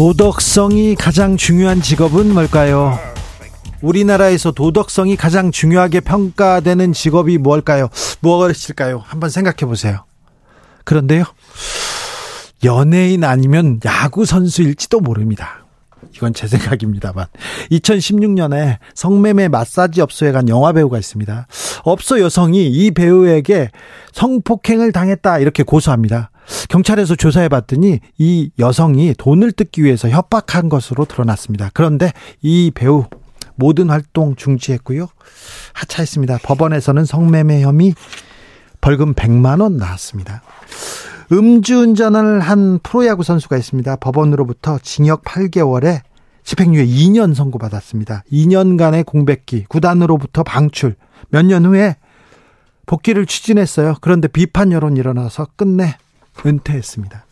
도덕성이 가장 중요한 직업은 뭘까요? 우리나라에서 도덕성이 가장 중요하게 평가되는 직업이 뭘까요? 무엇일까요? 한번 생각해 보세요. 그런데요. 연예인 아니면 야구 선수일지도 모릅니다. 이건 제 생각입니다만. 2016년에 성매매 마사지 업소에 간 영화 배우가 있습니다. 업소 여성이 이 배우에게 성폭행을 당했다 이렇게 고소합니다. 경찰에서 조사해 봤더니 이 여성이 돈을 뜯기 위해서 협박한 것으로 드러났습니다. 그런데 이 배우 모든 활동 중지했고요. 하차했습니다. 법원에서는 성매매 혐의 벌금 100만 원 나왔습니다. 음주운전을 한 프로야구 선수가 있습니다. 법원으로부터 징역 8개월에 집행유예 2년 선고받았습니다. 2년간의 공백기, 구단으로부터 방출, 몇 년 후에 복귀를 추진했어요. 그런데 비판 여론이 일어나서 끝내 은퇴했습니다.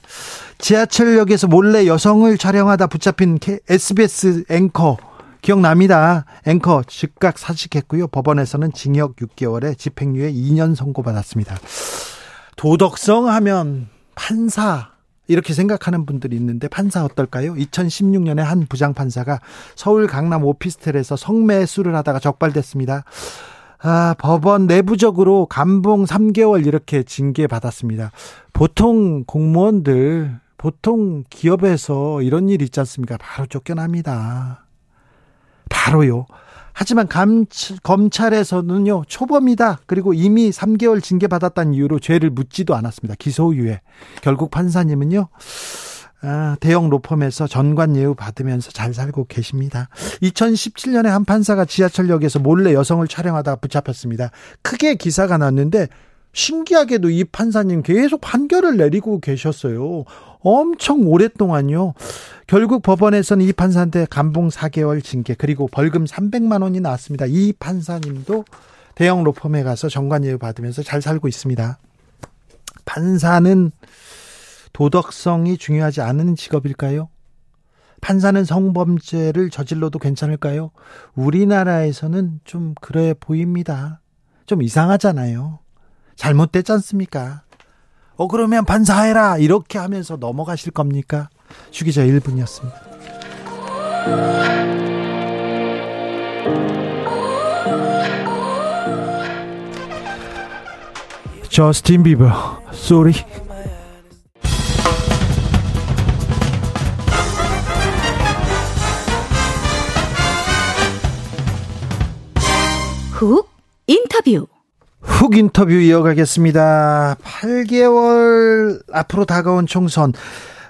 지하철역에서 몰래 여성을 촬영하다 붙잡힌 SBS 앵커 기억납니다. 앵커 즉각 사직했고요. 법원에서는 징역 6개월에 집행유예 2년 선고받았습니다. 도덕성 하면 판사 이렇게 생각하는 분들이 있는데 판사 어떨까요? 2016년에 한 부장 판사가 서울 강남 오피스텔에서 성매수를 하다가 적발됐습니다. 아, 법원 내부적으로 감봉 3개월 이렇게 징계 받았습니다. 보통 공무원들, 보통 기업에서 이런 일 있지 않습니까? 바로 쫓겨납니다. 바로요. 하지만 감, 검찰에서는요, 초범이다. 그리고 이미 3개월 징계 받았다는 이유로 죄를 묻지도 않았습니다. 기소유예. 결국 판사님은요, 아, 대형 로펌에서 전관 예우 받으면서 잘 살고 계십니다. 2017년에 한 판사가 지하철역에서 몰래 여성을 촬영하다가 붙잡혔습니다. 크게 기사가 났는데 신기하게도 이 판사님 계속 판결을 내리고 계셨어요. 엄청 오랫동안요. 결국 법원에서는 이 판사한테 감봉 4개월 징계 그리고 벌금 300만 원이 나왔습니다. 이 판사님도 대형 로펌에 가서 정관 예우 받으면서 잘 살고 있습니다. 판사는 도덕성이 중요하지 않은 직업일까요? 판사는 성범죄를 저질러도 괜찮을까요? 우리나라에서는 좀 그래 보입니다. 좀 이상하잖아요. 잘못됐지 않습니까? 어, 그러면 반사해라. 이렇게 하면서 넘어가실 겁니까? 주기자 1분이었습니다. 저스틴 비버, Sorry. 훅 인터뷰 훅 인터뷰 이어가겠습니다. 8개월 앞으로 다가온 총선.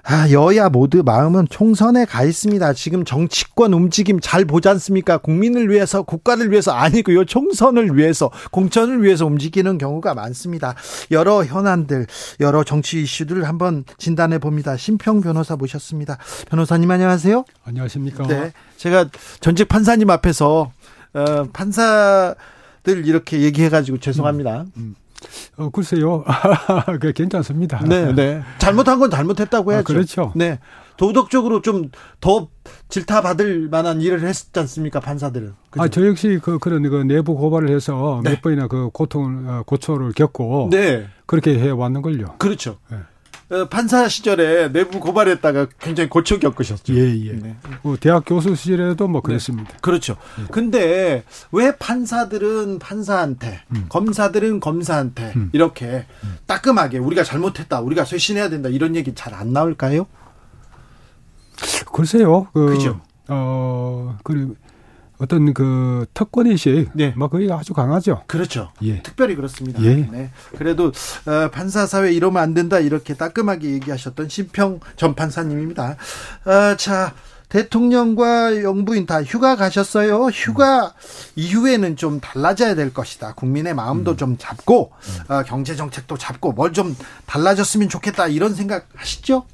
아, 여야 모두 마음은 총선에 가 있습니다. 지금 정치권 움직임 잘 보지 않습니까? 국민을 위해서, 국가를 위해서 아니고요. 총선을 위해서, 공천을 위해서 움직이는 경우가 많습니다. 여러 현안들, 여러 정치 이슈들을 한번 진단해 봅니다. 심평 변호사 모셨습니다. 변호사님 안녕하세요. 안녕하십니까? 네. 제가 전직 판사님 앞에서 어, 판사들 이렇게 얘기해가지고 죄송합니다. 음, 음. 어, 글쎄요. 그 괜찮습니다. 네, 네. 잘못한 건 잘못했다고 해야죠. 아, 그렇죠. 네. 도덕적으로 좀 더 질타받을 만한 일을 했지 않습니까, 판사들은. 그죠? 아, 저 역시 그, 그런 그 내부 고발을 해서 네. 몇 번이나 그 고통, 어, 고초를 겪고. 네. 그렇게 해왔는걸요. 그렇죠. 네. 어, 판사 시절에 내부 고발했다가 굉장히 고초 겪으셨죠. 예, 예. 네. 뭐 대학 교수 시절에도 뭐 네. 그랬습니다. 네. 그렇죠. 예. 근데 왜 판사들은 판사한테, 음. 검사들은 검사한테 음. 이렇게 음. 따끔하게 우리가 잘못했다, 우리가 쇄신해야 된다 이런 얘기 잘 안 나올까요? 글쎄요. 그, 그죠. 어, 그리고 어떤 그 특권 의식, 네. 뭐 거의 아주 강하죠. 그렇죠. 예. 특별히 그렇습니다. 예. 네. 그래도 어, 판사 사회 이러면 안 된다 이렇게 따끔하게 얘기하셨던 심평 전 판사님입니다. 어, 자. 대통령과 영부인 다 휴가 가셨어요. 휴가 음. 이후에는 좀 달라져야 될 것이다. 국민의 마음도 음. 좀 잡고 음. 어, 경제 정책도 잡고 뭘 좀 달라졌으면 좋겠다 이런 생각 하시죠?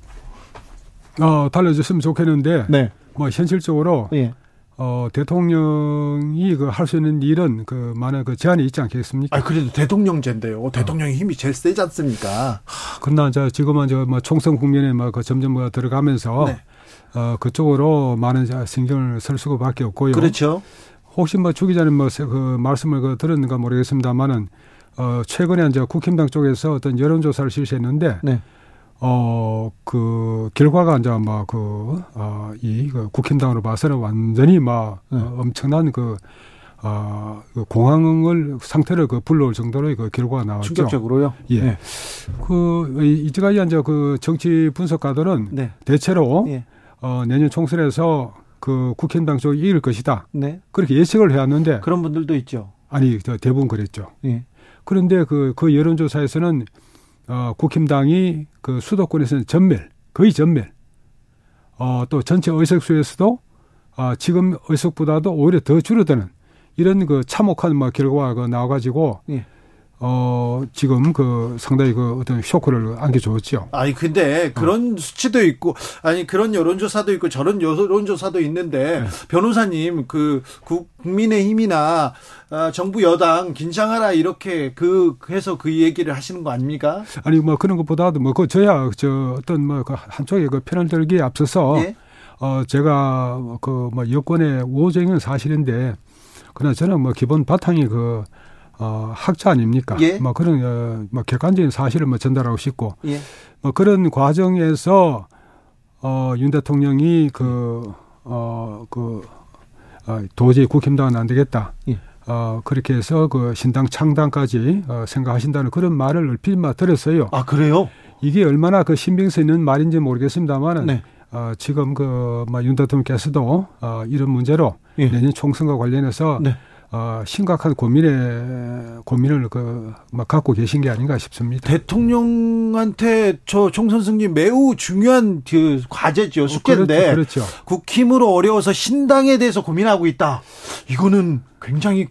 어, 달라졌으면 좋겠는데, 네. 뭐 현실적으로 예. 어, 대통령이 그 할 수 있는 일은 그 많은 그 제한이 있지 않겠습니까? 아, 그래도 대통령제인데요. 대통령의 힘이 제일 세지 않습니까? 하, 그러나 이제 지금은 저뭐 총선 국면에 뭐그 점점 뭐 들어가면서 네. 어, 그쪽으로 많은 신경을 쓸 수밖에 없고요. 그렇죠. 혹시 뭐주 기자님 뭐그 말씀을 그 들었는가 모르겠습니다만은 어, 최근에 이제 국힘당 쪽에서 어떤 여론조사를 실시했는데 네. 어, 그, 결과가 이제 막 그, 어, 이, 그 국힘당으로 봐서는 완전히 막 네. 어, 엄청난 그, 어, 그 공황을 상태를 그 불러올 정도로의 그 결과가 나왔죠. 충격적으로요? 예. 네. 그, 이제까지 이제 그 정치 분석가들은 네. 대체로 예. 어, 내년 총선에서 그 국힘당 쪽이 이길 것이다. 네. 그렇게 예측을 해왔는데. 그런 분들도 있죠. 아니, 대부분 그랬죠. 예. 그런데 그, 그 여론조사에서는 어, 국힘당이 그 수도권에서는 전멸, 거의 전멸. 어, 또 전체 의석수에서도 어, 지금 의석보다도 오히려 더 줄어드는 이런 그 참혹한 뭐 결과가 나와가지고 예. 어, 지금 그 상당히 그 어떤 쇼크를 안겨줬죠. 아니, 근데 그런 어. 수치도 있고, 아니, 그런 여론조사도 있고, 저런 여론조사도 있는데, 네. 변호사님, 그, 국민의 힘이나, 어, 정부 여당 긴장하라, 이렇게 그, 해서 그 얘기를 하시는 거 아닙니까? 아니, 뭐 그런 것보다도 뭐, 그, 저야, 저, 어떤 뭐, 그 한쪽에 그 편을 들기에 앞서서, 네? 어, 제가 그, 뭐, 여권의 우호적인 사실인데, 그러나 저는 뭐, 기본 바탕이 그, 어, 학자 아닙니까? 예. 뭐 그런 어, 뭐 객관적인 사실을 뭐 전달하고 싶고 예. 뭐 그런 과정에서 어, 윤 대통령이 그, 어, 그, 어, 도저히 국힘당은 안 되겠다. 예. 어, 그렇게 해서 그 신당 창당까지 어, 생각하신다는 그런 말을 얼핏 들었어요. 아, 그래요? 이게 얼마나 그 신빙성 있는 말인지 모르겠습니다만은 네. 어, 지금 그, 뭐, 윤 대통령께서도 어, 이런 문제로 예. 내년 총선과 관련해서 네. 어, 심각한 고민에 고민을 그막 갖고 계신 게 아닌가 싶습니다. 대통령한테 저 총선 승리 매우 중요한 그 과제죠 숙제인데 어, 그렇죠, 그렇죠. 국힘으로 어려워서 신당에 대해서 고민하고 있다. 이거는 굉장히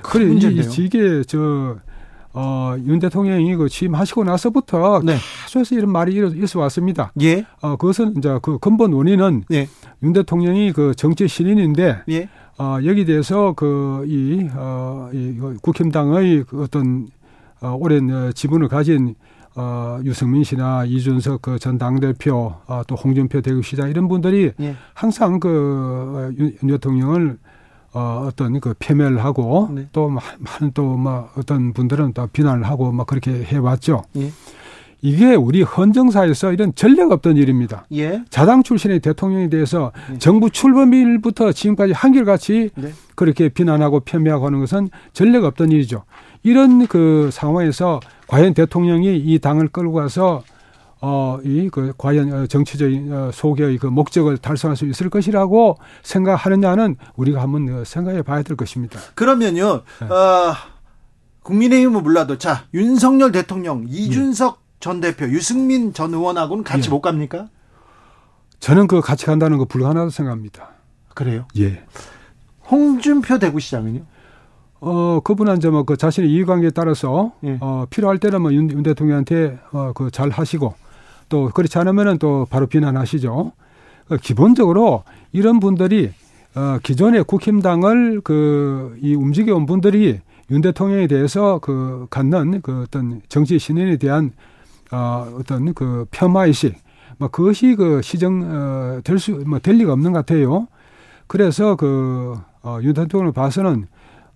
큰 문제인데요. 이게 저 어, 윤 대통령이 그 취임하시고 나서부터 네. 계속해서 이런 말이 있어 왔습니다. 예. 어, 그것은 이제 그 근본 원인은 예. 윤 대통령이 그 정치 신인인데 예. 어, 여기 대해서 그, 이, 어, 이 국힘당의 그 어떤 어, 오랜 어, 지분을 가진 어, 유승민 씨나 이준석 그 전 당대표, 어, 또 홍준표 대구시장 이런 분들이 예. 항상 그 윤, 윤 대통령을 어, 어떤 그 패멸하고 네. 또 많은 또뭐 어떤 분들은 또 비난을 하고 막 그렇게 해왔죠. 예. 이게 우리 헌정사에서 이런 전례가 없던 일입니다. 예. 자당 출신의 대통령에 대해서 예. 정부 출범일부터 지금까지 한결같이 네. 그렇게 비난하고 폄훼하고 하는 것은 전례가 없던 일이죠. 이런 그 상황에서 과연 대통령이 이 당을 끌고 가서 어, 이, 그, 과연 어, 정치적인 어, 소개의 그 목적을 달성할 수 있을 것이라고 생각하느냐는 우리가 한번 어, 생각해 봐야 될 것입니다. 그러면요, 네. 어, 국민의힘은 몰라도 자, 윤석열 대통령, 이준석 전 대표 유승민 전 의원하고는 같이 예. 못 갑니까? 저는 그 같이 간다는 거 불가능하다고 생각합니다. 그래요? 예. 홍준표 대구시장은요? 어, 그분은 이제 뭐 그 자신의 이해관계에 따라서 예. 어, 필요할 때는 뭐 윤, 윤 대통령한테 어, 그 잘 하시고 또 그렇지 않으면은 또 바로 비난하시죠. 그 기본적으로 이런 분들이 어, 기존의 국힘당을 그 이 움직여온 분들이 윤 대통령에 대해서 그 갖는 그 어떤 정치 신인에 대한 어, 어떤 그 폄하의식, 뭐 그것이 그 시정, 어, 될 수, 뭐될 리가 없는 것 같아요. 그래서 그, 어, 윤 대통령을 봐서는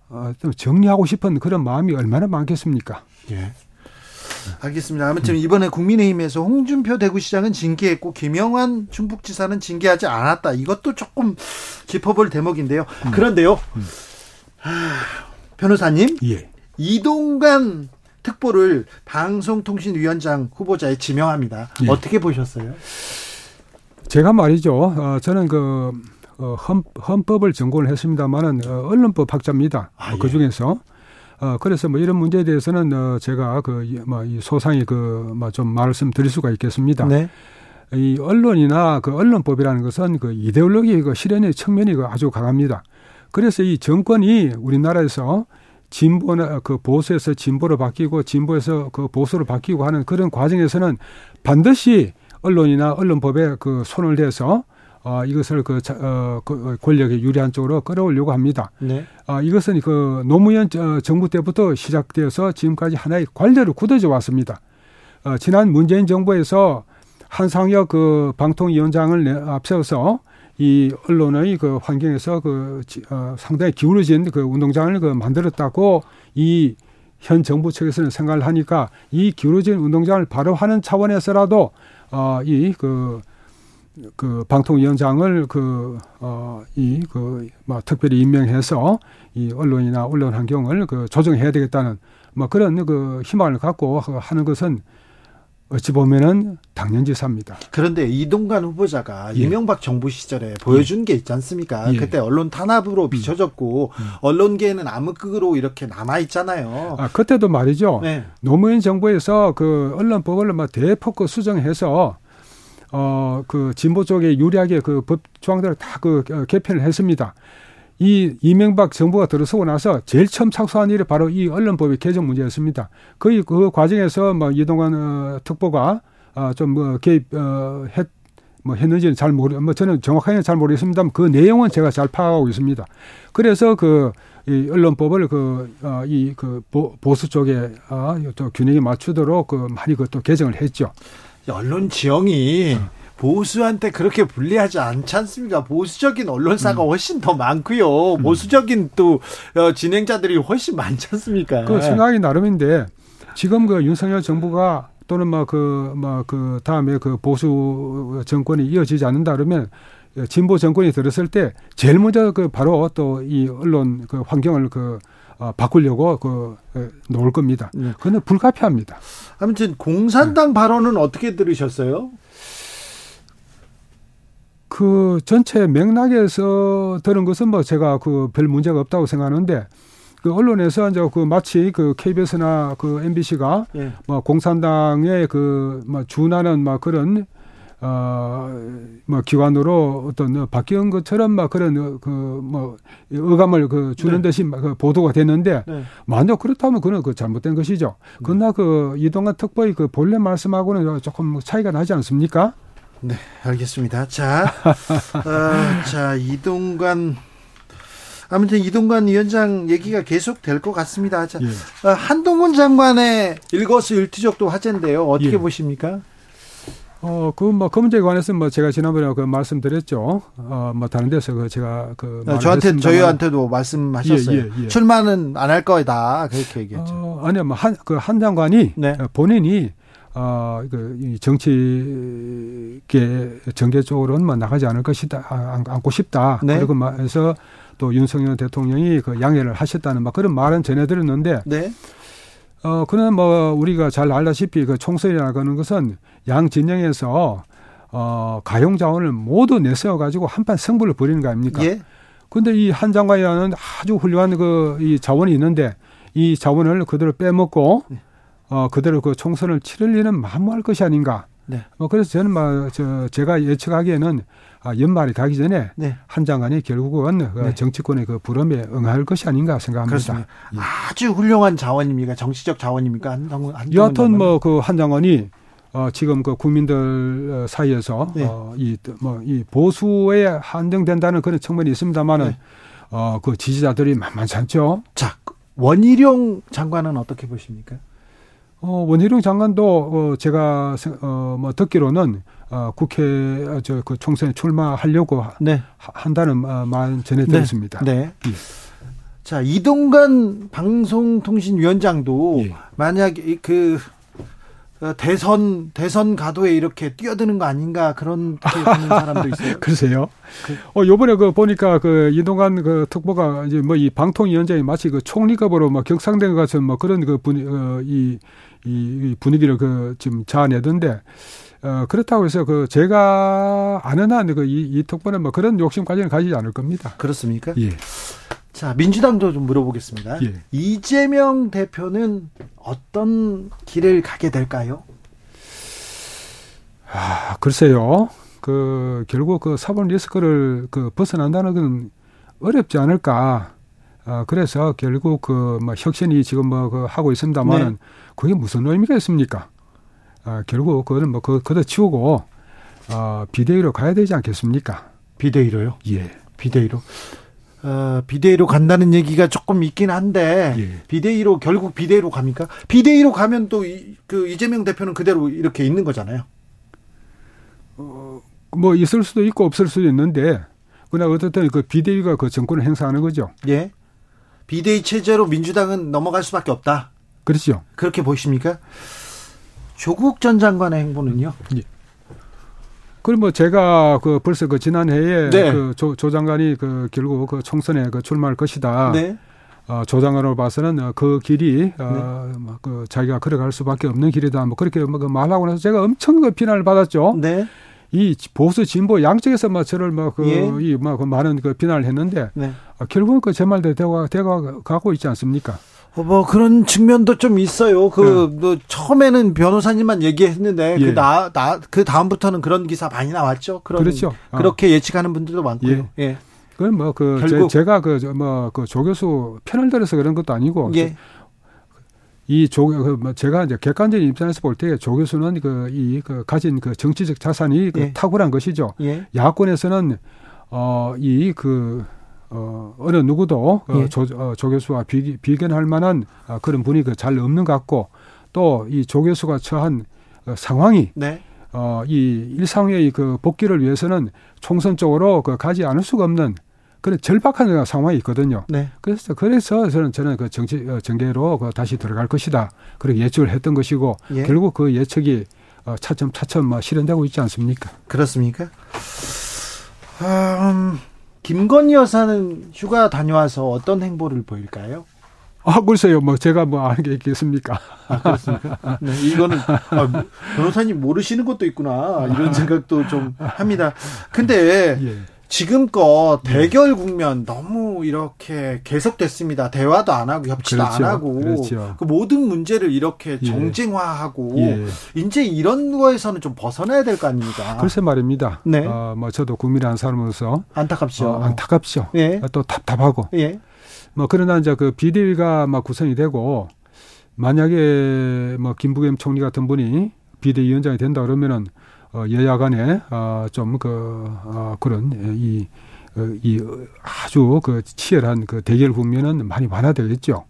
어, 좀 정리하고 싶은 그런 마음이 얼마나 많겠습니까? 예. 알겠습니다. 아무튼 이번에 국민의힘에서 홍준표 대구시장은 징계했고 김영환 충북지사는 징계하지 않았다. 이것도 조금 짚어볼 대목인데요. 음. 그런데요, 음. 하, 변호사님, 예. 이동관 특보를 방송통신위원장 후보자에 지명합니다. 예. 어떻게 보셨어요? 제가 말이죠. 어, 저는 그 어, 헌, 헌법을 전공을 했습니다만은 어, 언론법 학자입니다. 아, 그 중에서 어, 그래서 뭐 이런 문제에 대해서는 어, 제가 그, 뭐, 이 소상히 그, 뭐 좀 말씀드릴 수가 있겠습니다. 네. 이 언론이나 그 언론법이라는 것은 그 이데올로기 그 실현의 측면이 그 아주 강합니다. 그래서 이 정권이 우리나라에서 진보나 그 보수에서 진보로 바뀌고 진보에서 그 보수로 바뀌고 하는 그런 과정에서는 반드시 언론이나 언론법에 그 손을 대서 어, 이것을 그, 어, 그 권력에 유리한 쪽으로 끌어올려고 합니다. 네. 어, 이것은 그 노무현 어, 정부 때부터 시작되어서 지금까지 하나의 관례로 굳어져 왔습니다. 어, 지난 문재인 정부에서 한상혁 그 방통위원장을 내, 앞세워서 이 언론의 그 환경에서 그 어, 상당히 기울어진 그 운동장을 그 만들었다고 이 현 정부 측에서는 생각을 하니까 이 기울어진 운동장을 바로 하는 차원에서라도 어, 이그 그 방통위원장을 그, 어, 이, 그, 뭐, 특별히 임명해서 이 언론이나 언론 환경을 그 조정해야 되겠다는 뭐 그런 그 희망을 갖고 하는 것은 어찌 보면은 당연지사입니다. 그런데 이동관 후보자가 예. 이명박 정부 시절에 보여준 예. 게 있지 않습니까? 예. 그때 언론 탄압으로 음. 비춰졌고 음. 언론계에는 암흑극으로 이렇게 남아 있잖아요. 아 그때도 말이죠. 네. 노무현 정부에서 그 언론법을 막 대폭 수정해서 어, 그 진보 쪽에 유리하게 그 법 조항들을 다 그 개편을 했습니다. 이 이명박 정부가 들어서고 나서 제일 처음 착수한 일이 바로 이 언론법의 개정 문제였습니다. 거의 그 과정에서 뭐 이동관 어, 특보가 어, 좀뭐 개입 어, 했, 뭐 했는지는 잘 모르, 뭐 저는 정확하게는 잘 모르겠습니다만 그 내용은 제가 잘 파악하고 있습니다. 그래서 그 이 언론법을 그, 어, 이, 그, 보수 쪽에, 어, 또 균형에 맞추도록 그 많이 그것도 개정을 했죠. 언론 지형이 보수한테 그렇게 불리하지 않지 않습니까? 보수적인 언론사가 음. 훨씬 더 많고요. 음. 보수적인 또 어, 진행자들이 훨씬 많지 않습니까? 그 생각이 나름인데 지금 그 윤석열 정부가 또는 막 그 막그 뭐그 다음에 그 보수 정권이 이어지지 않는다 그러면 진보 정권이 들었을 때 제일 먼저 그 바로 또 이 언론 그 환경을 그 어, 바꾸려고 그 놓을 겁니다. 네. 그건 불가피합니다. 아무튼 공산당 네. 발언은 어떻게 들으셨어요? 그 전체 맥락에서 들은 것은 뭐 제가 그 별 문제가 없다고 생각하는데 그 언론에서 이제 그 마치 그 KBS나 그 MBC가 예. 뭐 공산당의 그뭐 준하는 막 그런 어뭐 기관으로 어떤 바뀐 것처럼 막 그런 그뭐 의감을 그 주는 네. 듯이 그 보도가 됐는데 네. 만약 그렇다면 그는 그 잘못된 것이죠. 그러나 그 이동관 특보의 그 본래 말씀하고는 조금 차이가 나지 않습니까? 네, 알겠습니다. 자, 어, 자 이동관 아무튼 이동관 위원장 얘기가 계속 될 것 같습니다. 자, 예. 어, 한동훈 장관의 일거수일투족도 화제인데요. 어떻게 예. 보십니까? 어, 그, 뭐, 그 문제에 관해서 뭐 제가 지난번에 그 말씀드렸죠. 어, 뭐 다른 데서 그 제가 그. 네, 저한테, 저희한테도 말씀하셨어요. 예, 예, 예. 출마는 안 할 거다. 그렇게 얘기했죠. 어, 아니요, 뭐 한, 그 한 장관이 네. 본인이 어, 그, 정치계 정계 쪽으로는 뭐 나가지 않을 것이다, 아, 않고 싶다. 네. 그리고 해서 또 윤석열 대통령이 그 양해를 하셨다는 막 그런 말은 전해드렸는데. 네. 어, 그는 뭐 우리가 잘 알다시피 그 총선이라는 것은 양 진영에서 어, 가용 자원을 모두 내세워 가지고 한판 승부를 벌이는 거 아닙니까? 예. 근데 이 한 장관이라는 아주 훌륭한 그 이 자원이 있는데 이 자원을 그대로 빼먹고 네. 어, 그대로 그 총선을 치를 일은 만무할 것이 아닌가. 네. 뭐 그래서 저는 뭐저 제가 예측하기에는 아, 연말이 가기 전에 네. 한 장관이 결국은 그 네. 정치권의 그 부름에 응할 것이 아닌가 생각합니다. 예. 아주 훌륭한 자원입니까? 정치적 자원입니까? 한, 한 여하튼 뭐 그 한 장관이 어, 지금 그 국민들 사이에서 네. 어, 이, 뭐, 이 보수에 한정된다는 그런 측면이 있습니다만은 네. 어, 그 지지자들이 만만치 않죠. 자, 원희룡 장관은 어떻게 보십니까? 어, 원희룡 장관도 어, 제가 어, 뭐 듣기로는 어, 국회 어, 저그 총선에 출마하려고 네. 한다는 어, 말 전해 들었습니다. 네. 네. 예. 자 이동관 방송통신위원장도 예. 만약 그 어, 대선 대선 가도에 이렇게 뛰어드는 거 아닌가 그런 보는 사람도 있어요. 글쎄요. 그, 어 요번에 그 보니까 그 이동관 그 특보가 이제 뭐 이 방통위원장이 마치 그 총리급으로 뭐 격상된 것 같은 뭐 그런 그 분위 어, 이, 이 분위기를 그 지금 자아내던데 어 그렇다고 해서 그 제가 아는 한그이 이 특보는 뭐 그런 욕심까지는 가지지 않을 겁니다. 그렇습니까? 예. 자, 민주당도 좀 물어보겠습니다. 예. 이재명 대표는 어떤 길을 가게 될까요? 아, 글쎄요. 그 결국 그 사본 리스크를 그 벗어난다는 건 어렵지 않을까. 아, 그래서 결국 그 뭐 혁신이 지금 뭐 그 하고 있습니다만은 네. 그게 무슨 의미가 있습니까? 아, 결국 그거는 뭐 그, 그거 치우고 어, 비대위로 가야 되지 않겠습니까? 비대위로요? 예. 비대위로. 어, 비대위로 간다는 얘기가 조금 있긴 한데 예. 비대위로 결국 비대위로 갑니까? 비대위로 가면 또그 이재명 대표는 그대로 이렇게 있는 거잖아요. 어, 뭐 있을 수도 있고 없을 수도 있는데 그러나 어쨌든 그 비대위가 그 정권을 행사하는 거죠. 예. 비대위 체제로 민주당은 넘어갈 수밖에 없다. 그렇죠. 그렇게 보십니까? 조국 전 장관의 행보는요? 예. 그럼 뭐 제가 그 벌써 그 지난해에 네. 그조 조 장관이 그 결국 그 총선에 그 출마할 것이다. 네. 어, 조 장관으로 봐서는 그 길이 어, 네. 그 자기가 걸어갈 수밖에 없는 길이다. 뭐 그렇게 뭐 그 말하고 나서 제가 엄청 그 비난을 받았죠. 네. 이 보수 진보 양쪽에서 막 저를 막그 예. 이막 그 많은 그 비난을 했는데 네. 어, 결국은 그 제 말대로 대화 대화 가고 있지 않습니까? 어, 뭐 그런 측면도 좀 있어요. 그 네. 뭐 처음에는 변호사님만 얘기했는데 그 예. 그나 나 그 다음부터는 그런 기사 많이 나왔죠. 그런, 그렇죠. 어. 그렇게 예측하는 분들도 많고요. 예. 예. 그건 뭐그 제가 그 뭐 그 조교수 편을 들어서 그런 것도 아니고 예. 이조 그뭐 제가 이제 객관적인 입장에서 볼 때 조교수는 그이 그 가진 그 정치적 자산이 그 예. 탁월한 것이죠. 예. 야권에서는 어이그 어, 어느 누구도 어, 예. 조, 어, 조 교수와 비, 비견할 만한 어, 그런 분이 그잘 없는 것 같고 또 이 조 교수가 처한 어, 상황이 네. 어, 이 일상의 그 복귀를 위해서는 총선 쪽으로 그 가지 않을 수가 없는 그런 절박한 상황이 있거든요. 네. 그래서 그래서 저는 저는 그 정치 어, 정계로 그 다시 들어갈 것이다. 그렇게 예측을 했던 것이고 예. 결국 그 예측이 어, 차츰 차츰 뭐 실현되고 있지 않습니까? 그렇습니까? 음, 김건희 여사는 휴가 다녀와서 어떤 행보를 보일까요? 아, 글쎄요. 뭐 제가 뭐 아는 게 있겠습니까? 아, 그렇습니까? 네, 이거는 아, 변호사님 모르시는 것도 있구나. 이런 생각도 좀 합니다. 근데 예. 지금껏 네. 대결 국면 너무 이렇게 계속됐습니다. 대화도 안 하고 협치도 그렇죠. 안 하고 그렇죠. 그 모든 문제를 이렇게 예. 정쟁화하고 예. 이제 이런 거에서는 좀 벗어나야 될 거 아닙니까? 글쎄 말입니다. 네. 어, 뭐 저도 국민의 한 사람으로서 안타깝죠. 어, 안타깝죠. 예. 또 답답하고. 예. 뭐 그러나 이제 그 비대위가 막 구성이 되고 만약에 뭐 김부겸 총리 같은 분이 비대위원장이 된다 그러면은 어, 여야 간에 어, 좀그 어, 그런 이, 어, 이 아주 그 치열한 그 대결 국면은 많이 완화되겠죠.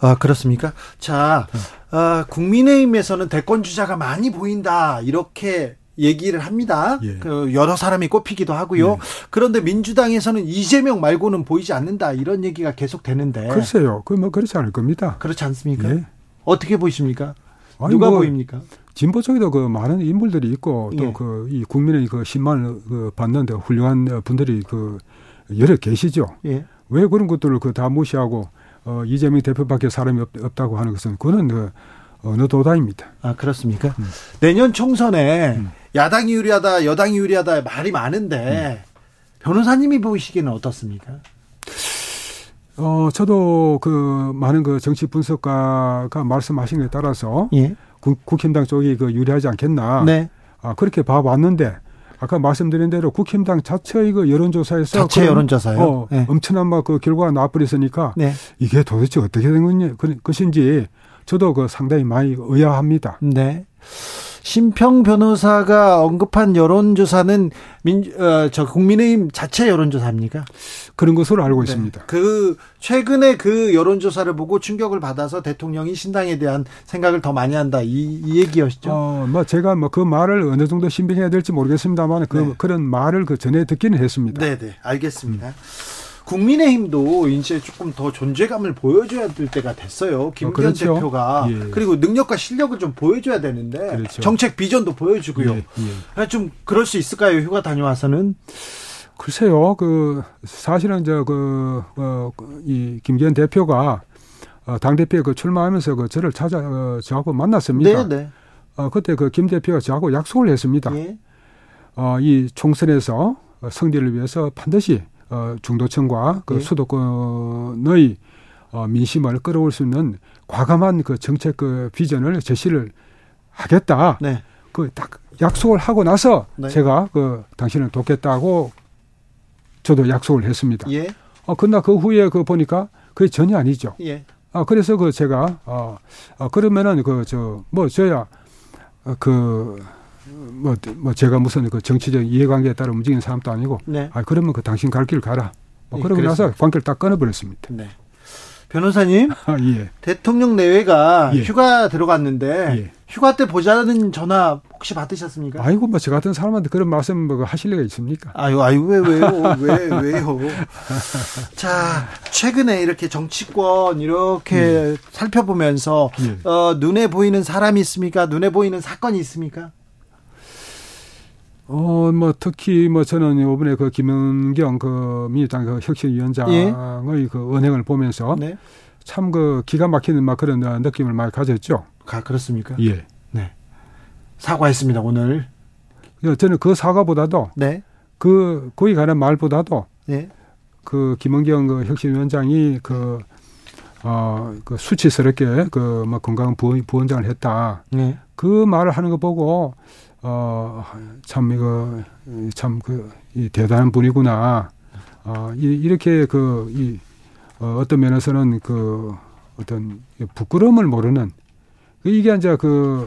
아 그렇습니까? 자, 어, 국민의힘에서는 대권 주자가 많이 보인다 이렇게 얘기를 합니다. 예. 그 여러 사람이 꼽히기도 하고요. 예. 그런데 민주당에서는 이재명 말고는 보이지 않는다 이런 얘기가 계속 되는데. 글쎄요. 그 뭐 그렇지 않을 겁니다. 그렇지 않습니까? 예. 어떻게 보이십니까? 누가 뭐, 보입니까? 진보 쪽에도 그 많은 인물들이 있고 또 그이 예. 국민의 그 신만을 그 받는데 훌륭한 분들이 그 여러 계시죠. 예. 왜 그런 것들을 그 다 무시하고 어 이재명 대표밖에 사람이 없, 다고 하는 것은 그는 그 어느 도다입니다. 아 그렇습니까? 음. 내년 총선에 음. 야당이 유리하다, 여당이 유리하다 말이 많은데 음. 변호사님이 보시기에는 어떻습니까? 어, 저도 그 많은 그 정치 분석가가 말씀하신 것에 따라서 예. 국, 국힘당 쪽이 그 유리하지 않겠나. 네. 아, 그렇게 봐왔는데 아까 말씀드린 대로 국힘당 자체의 그 여론조사에서 자체 여론조사요. 어, 네. 엄청난 막 그 결과가 나와버렸으니까 네. 이게 도대체 어떻게 된 것인지 저도 그 상당히 많이 의아합니다. 네. 심평 변호사가 언급한 여론조사는 민, 어, 저 국민의힘 자체 여론조사입니까? 그런 것으로 알고 네. 있습니다. 그 최근에 그 여론조사를 보고 충격을 받아서 대통령이 신당에 대한 생각을 더 많이 한다 이, 이 얘기였죠. 어, 뭐 제가 뭐 그 말을 어느 정도 신빙해야 될지 모르겠습니다만 그 네. 그런 말을 그 전에 듣기는 했습니다. 네, 네, 알겠습니다. 음. 국민의힘도 이제 조금 더 존재감을 보여줘야 될 때가 됐어요. 김기현 어, 그렇죠. 대표가 예. 그리고 능력과 실력을 좀 보여줘야 되는데 그렇죠. 정책 비전도 보여주고요. 예. 예. 아, 좀 그럴 수 있을까요? 휴가 다녀와서는? 글쎄요. 그 사실은 저그이 어, 김기현 대표가 어, 당 대표에 그 출마하면서 그 저를 찾아 어, 저하고 만났습니다. 네, 네. 어, 그때 그 김 대표가 저하고 약속을 했습니다. 예. 어, 이 총선에서 승리를 위해서 반드시 어, 중도층과 그 예. 수도권의 어, 민심을 끌어올 수 있는 과감한 그 정책 그 비전을 제시를 하겠다. 네. 그딱 약속을 하고 나서 네. 제가 그 당신을 돕겠다고 저도 약속을 했습니다. 예. 어, 그러나 그 후에 그 보니까 그게 전혀 아니죠. 예. 아, 그래서 그 제가, 어, 어 그러면은 그 저, 뭐, 저야 그, 뭐, 뭐, 제가 무슨 그 정치적 이해관계에 따라 움직이는 사람도 아니고, 네. 아, 그러면 그 당신 갈 길 가라. 뭐, 네, 그러고 네, 나서 관계를 딱 끊어버렸습니다. 네. 변호사님, 아, 예. 대통령 내외가 예. 휴가 들어갔는데 예. 휴가 때 보자는 전화 혹시 받으셨습니까? 아이고 뭐 저 같은 사람한테 그런 말씀 뭐 하실 리가 있습니까? 아유 아유 왜 왜요 왜 왜요? 자 최근에 이렇게 정치권 이렇게 예. 살펴보면서 예. 어, 눈에 보이는 사람이 있습니까? 눈에 보이는 사건이 있습니까? 어, 뭐, 특히, 뭐, 저는 이번에 그 김은경 그 민주당 그 혁신위원장의 예? 그 언행을 보면서 네? 참그 기가 막히는 막 그런 느낌을 많이 가졌죠. 아, 그렇습니까? 예. 네. 사과했습니다, 오늘. 저는 그 사과보다도. 네. 그, 거기 가는 말보다도. 네. 그 김은경 그 혁신위원장이 그, 어, 그 수치스럽게 그, 뭐, 건강한 부원, 부원장을 했다. 네. 그 말을 하는 거 보고 어, 참, 이거, 참, 그, 이 대단한 분이구나. 어, 이, 이렇게 그, 이, 어, 어떤 면에서는 그, 어떤 부끄러움을 모르는, 그 이게 이제 그,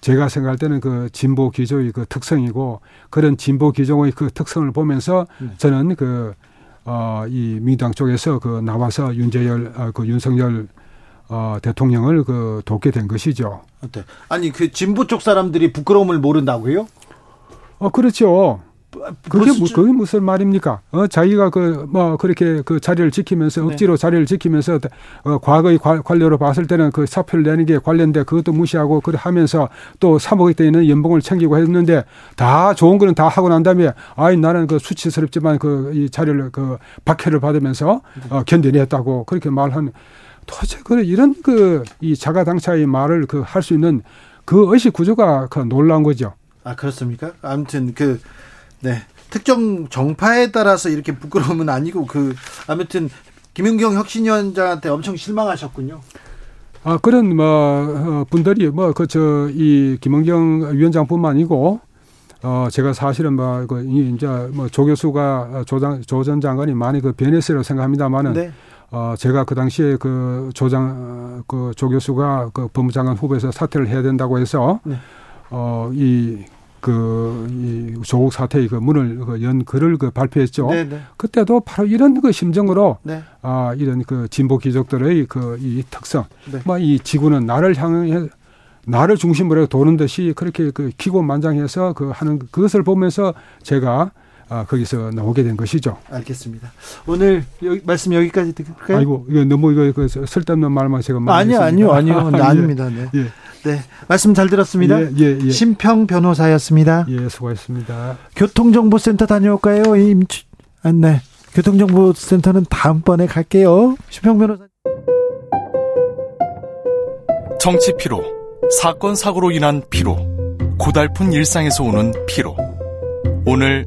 제가 생각할 때는 그 진보 기조의 그 특성이고, 그런 진보 기조의 그 특성을 보면서 네. 저는 그, 어, 이 민주당 쪽에서 그 나와서 윤재열, 어, 그 윤석열 어, 대통령을 그 돕게 된 것이죠. 어때? 아니 그 진보 쪽 사람들이 부끄러움을 모른다고요? 어 그렇죠. 그게 뭐, 그게 무슨 말입니까? 어, 자기가 그, 뭐, 그렇게 그 자리를 지키면서, 네. 억지로 네. 자리를 지키면서, 어, 과거의 관, 관료로 봤을 때는 그 사표를 내는 게 관련돼 그것도 무시하고, 그래 하면서 또 3억에 되는 연봉을 챙기고 했는데, 다 좋은 거는 다 하고 난 다음에, 아이, 나는 그 수치스럽지만 그, 이 자리를 그, 박해를 받으면서, 어, 견뎌냈다고, 그렇게 말하는, 도대체 그 이런 그 이 자가당차의 말을 그 할 수 있는 그 의식 구조가 그 놀라운 거죠. 아 그렇습니까? 아무튼 그 네. 특정 정파에 따라서 이렇게 부끄러움은 아니고 그 아무튼 김윤경 혁신위원장한테 엄청 실망하셨군요. 아 그런 뭐 어, 분들이 뭐 그 저 이 김은경 위원장뿐만 아니고 어 제가 사실은 뭐그 이제 뭐 조 교수가 조장 조전 장관이 많이 그 변했으라고 생각합니다만은 네. 어, 제가 그 당시에 그 조장, 그 조 교수가 그 법무장관 후보에서 사퇴를 해야 된다고 해서, 네. 어, 이, 그, 이 조국 사태의 그 문을 그 연 글을 그 발표했죠. 네네. 네. 그때도 바로 이런 그 심정으로, 네. 아, 이런 그 진보 귀족들의 그 이 특성, 네. 뭐이 지구는 나를 향해 나를 중심으로 도는 듯이 그렇게 그 기고만장해서 그 하는 그것을 보면서 제가 아, 거기서 나오게 된 것이죠. 알겠습니다. 오늘 여기, 말씀 여기까지 듣을까요? 아이고, 이거 너무 이거 그 쓸데없는 말만 제가 많이 아니요, 아니요, 아니요. 네, 아닙니다. 네. 예. 네. 말씀 잘 들었습니다. 예, 예, 예. 심평 변호사였습니다. 예, 수고하셨습니다. 교통정보센터 다녀올까요? 임, 아, 네. 교통정보센터는 다음번에 갈게요. 심평 변호사. 정치 피로, 사건 사고로 인한 피로, 고달픈 일상에서 오는 피로. 오늘